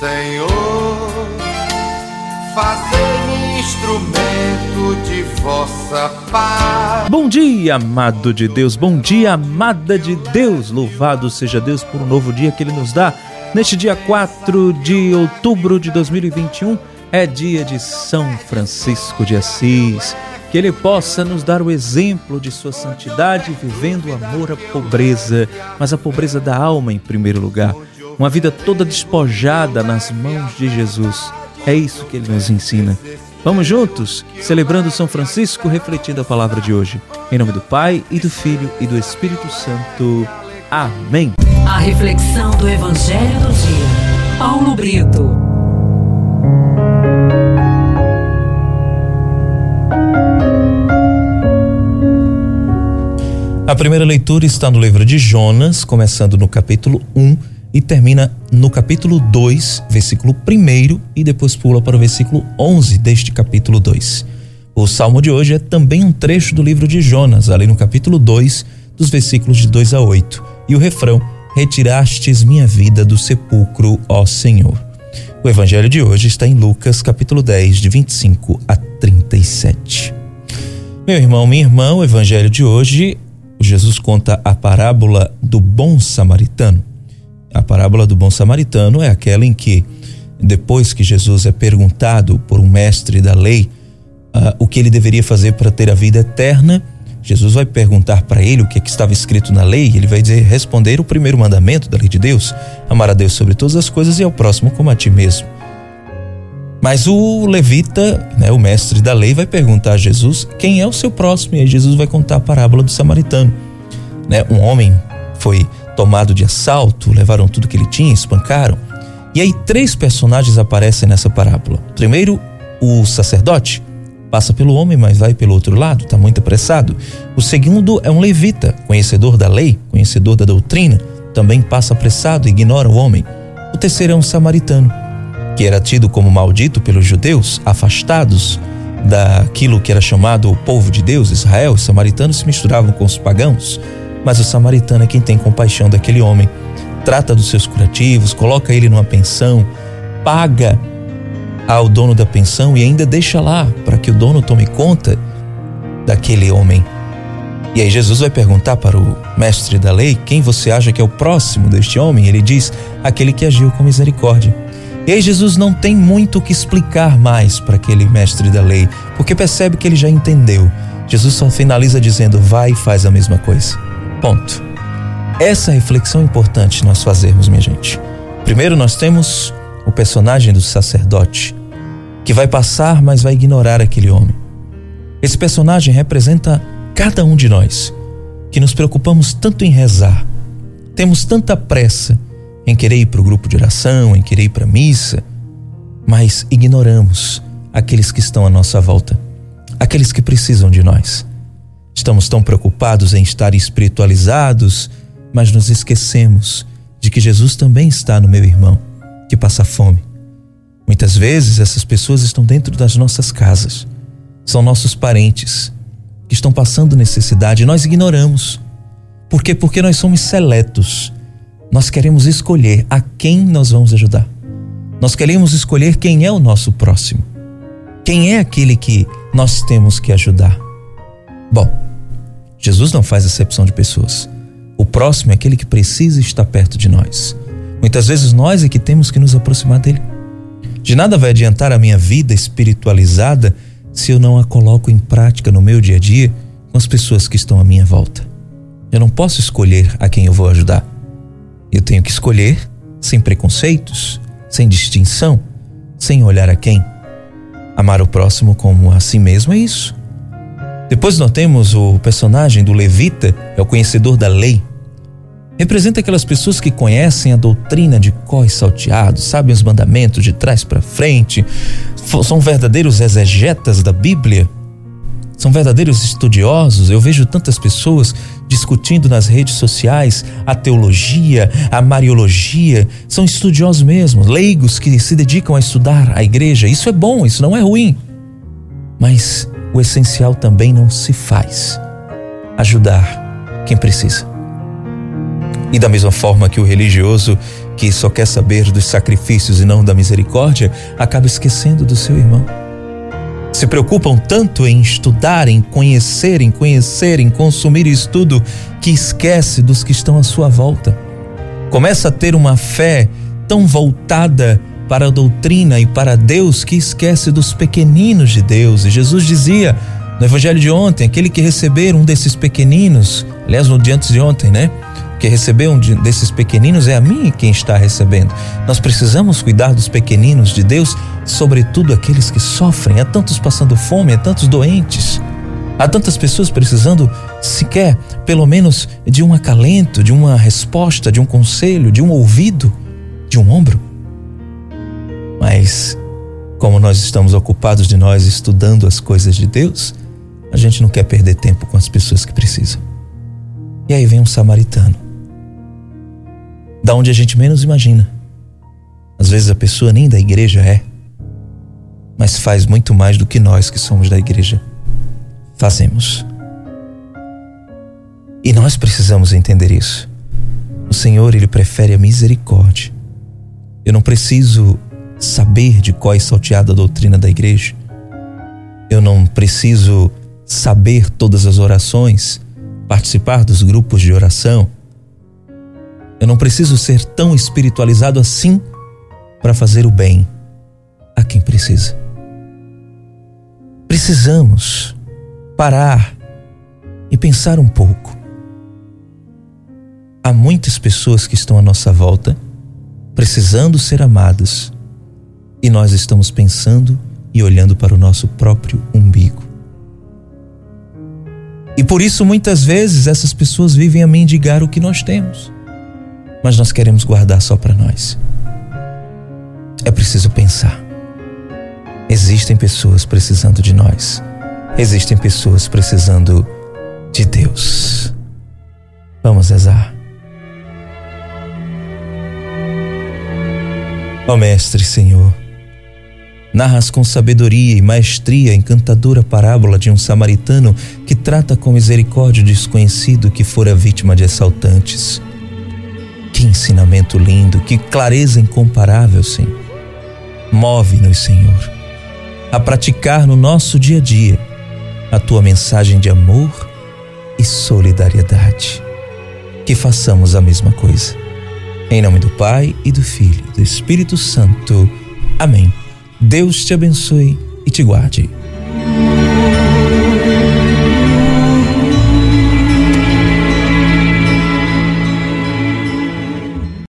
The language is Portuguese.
Senhor, fazei-me instrumento de vossa paz. Bom dia, amado de Deus, bom dia, amada de Deus. Louvado seja Deus por um novo dia que Ele nos dá. Neste dia 4 de outubro de 2021, é dia de São Francisco de Assis. Que Ele possa nos dar o exemplo de Sua santidade, vivendo o amor à pobreza, mas a pobreza da alma em primeiro lugar uma vida toda despojada nas mãos de Jesus. É isso que ele nos ensina. Vamos juntos, celebrando São Francisco, refletindo a palavra de hoje. Em nome do Pai e do Filho e do Espírito Santo. Amém. A reflexão do Evangelho do Dia. Paulo Brito. A primeira leitura está no livro de Jonas, começando no capítulo 1 e termina no capítulo 2, versículo 1 e depois pula para o versículo 11 deste capítulo 2. O salmo de hoje é também um trecho do livro de Jonas, ali no capítulo 2, dos versículos de 2 a 8. E o refrão: Retirastes minha vida do sepulcro, ó Senhor. O evangelho de hoje está em Lucas, capítulo 10, de 25 a 37. Meu irmão, minha irmã, o evangelho de hoje, Jesus conta a parábola do bom samaritano. A parábola do bom samaritano é aquela em que, depois que Jesus é perguntado por um mestre da lei uh, o que ele deveria fazer para ter a vida eterna, Jesus vai perguntar para ele o que, é que estava escrito na lei, e ele vai dizer, responder o primeiro mandamento da lei de Deus: amar a Deus sobre todas as coisas e ao próximo como a ti mesmo. Mas o levita, né, o mestre da lei, vai perguntar a Jesus quem é o seu próximo, e aí Jesus vai contar a parábola do samaritano. Né, um homem foi tomado de assalto, levaram tudo que ele tinha, espancaram. E aí três personagens aparecem nessa parábola. Primeiro, o sacerdote passa pelo homem, mas vai pelo outro lado, está muito apressado. O segundo é um levita, conhecedor da lei, conhecedor da doutrina, também passa apressado e ignora o homem. O terceiro é um samaritano, que era tido como maldito pelos judeus, afastados daquilo que era chamado o povo de Deus, Israel. Os samaritanos se misturavam com os pagãos. Mas o samaritano é quem tem compaixão daquele homem, trata dos seus curativos, coloca ele numa pensão, paga ao dono da pensão e ainda deixa lá para que o dono tome conta daquele homem. E aí Jesus vai perguntar para o mestre da lei quem você acha que é o próximo deste homem. Ele diz: aquele que agiu com misericórdia. E aí Jesus não tem muito o que explicar mais para aquele mestre da lei, porque percebe que ele já entendeu. Jesus só finaliza dizendo: vai e faz a mesma coisa. Ponto. Essa reflexão é importante nós fazermos, minha gente. Primeiro, nós temos o personagem do sacerdote, que vai passar, mas vai ignorar aquele homem. Esse personagem representa cada um de nós, que nos preocupamos tanto em rezar, temos tanta pressa em querer ir para o grupo de oração, em querer ir para a missa, mas ignoramos aqueles que estão à nossa volta, aqueles que precisam de nós. Estamos tão preocupados em estar espiritualizados, mas nos esquecemos de que Jesus também está no meu irmão, que passa fome. Muitas vezes essas pessoas estão dentro das nossas casas, são nossos parentes que estão passando necessidade e nós ignoramos. Por quê? Porque nós somos seletos. Nós queremos escolher a quem nós vamos ajudar. Nós queremos escolher quem é o nosso próximo. Quem é aquele que nós temos que ajudar. Bom, Jesus não faz acepção de pessoas. O próximo é aquele que precisa estar perto de nós. Muitas vezes nós é que temos que nos aproximar dele. De nada vai adiantar a minha vida espiritualizada se eu não a coloco em prática no meu dia a dia com as pessoas que estão à minha volta. Eu não posso escolher a quem eu vou ajudar. Eu tenho que escolher sem preconceitos, sem distinção, sem olhar a quem. Amar o próximo como a si mesmo é isso. Depois nós temos o personagem do levita, é o conhecedor da lei. Representa aquelas pessoas que conhecem a doutrina de cós salteados, sabem os mandamentos de trás para frente, são verdadeiros exegetas da Bíblia, são verdadeiros estudiosos. Eu vejo tantas pessoas discutindo nas redes sociais a teologia, a mariologia, são estudiosos mesmo, leigos que se dedicam a estudar a igreja. Isso é bom, isso não é ruim. Mas o essencial também não se faz: ajudar quem precisa. E da mesma forma que o religioso que só quer saber dos sacrifícios e não da misericórdia, acaba esquecendo do seu irmão. Se preocupam tanto em estudar, em conhecer, em conhecer, em consumir estudo, que esquece dos que estão à sua volta. Começa a ter uma fé tão voltada para a doutrina e para Deus que esquece dos pequeninos de Deus. E Jesus dizia no evangelho de ontem: aquele que receber um desses pequeninos, aliás, no dia antes de ontem, né? Que receber um desses pequeninos é a mim quem está recebendo. Nós precisamos cuidar dos pequeninos de Deus, sobretudo aqueles que sofrem. Há tantos passando fome, há tantos doentes. Há tantas pessoas precisando sequer, pelo menos, de um acalento, de uma resposta, de um conselho, de um ouvido, de um ombro. Mas, como nós estamos ocupados de nós estudando as coisas de Deus, a gente não quer perder tempo com as pessoas que precisam. E aí vem um samaritano, da onde a gente menos imagina. Às vezes a pessoa nem da igreja é, mas faz muito mais do que nós que somos da igreja fazemos. E nós precisamos entender isso. O Senhor, Ele prefere a misericórdia. Eu não preciso saber de qual é salteada a doutrina da igreja. Eu não preciso saber todas as orações, participar dos grupos de oração. Eu não preciso ser tão espiritualizado assim para fazer o bem a quem precisa. Precisamos parar e pensar um pouco. Há muitas pessoas que estão à nossa volta precisando ser amadas e nós estamos pensando e olhando para o nosso próprio umbigo. E por isso muitas vezes essas pessoas vivem a mendigar o que nós temos, mas nós queremos guardar só para nós. É preciso pensar. Existem pessoas precisando de nós. Existem pessoas precisando de Deus. Vamos rezar. Ó oh, Mestre Senhor, Narras com sabedoria e maestria a encantadora parábola de um samaritano que trata com misericórdia o desconhecido que fora vítima de assaltantes. Que ensinamento lindo, que clareza incomparável, Senhor. Move-nos, Senhor, a praticar no nosso dia a dia a tua mensagem de amor e solidariedade. Que façamos a mesma coisa. Em nome do Pai e do Filho e do Espírito Santo. Amém. Deus te abençoe e te guarde.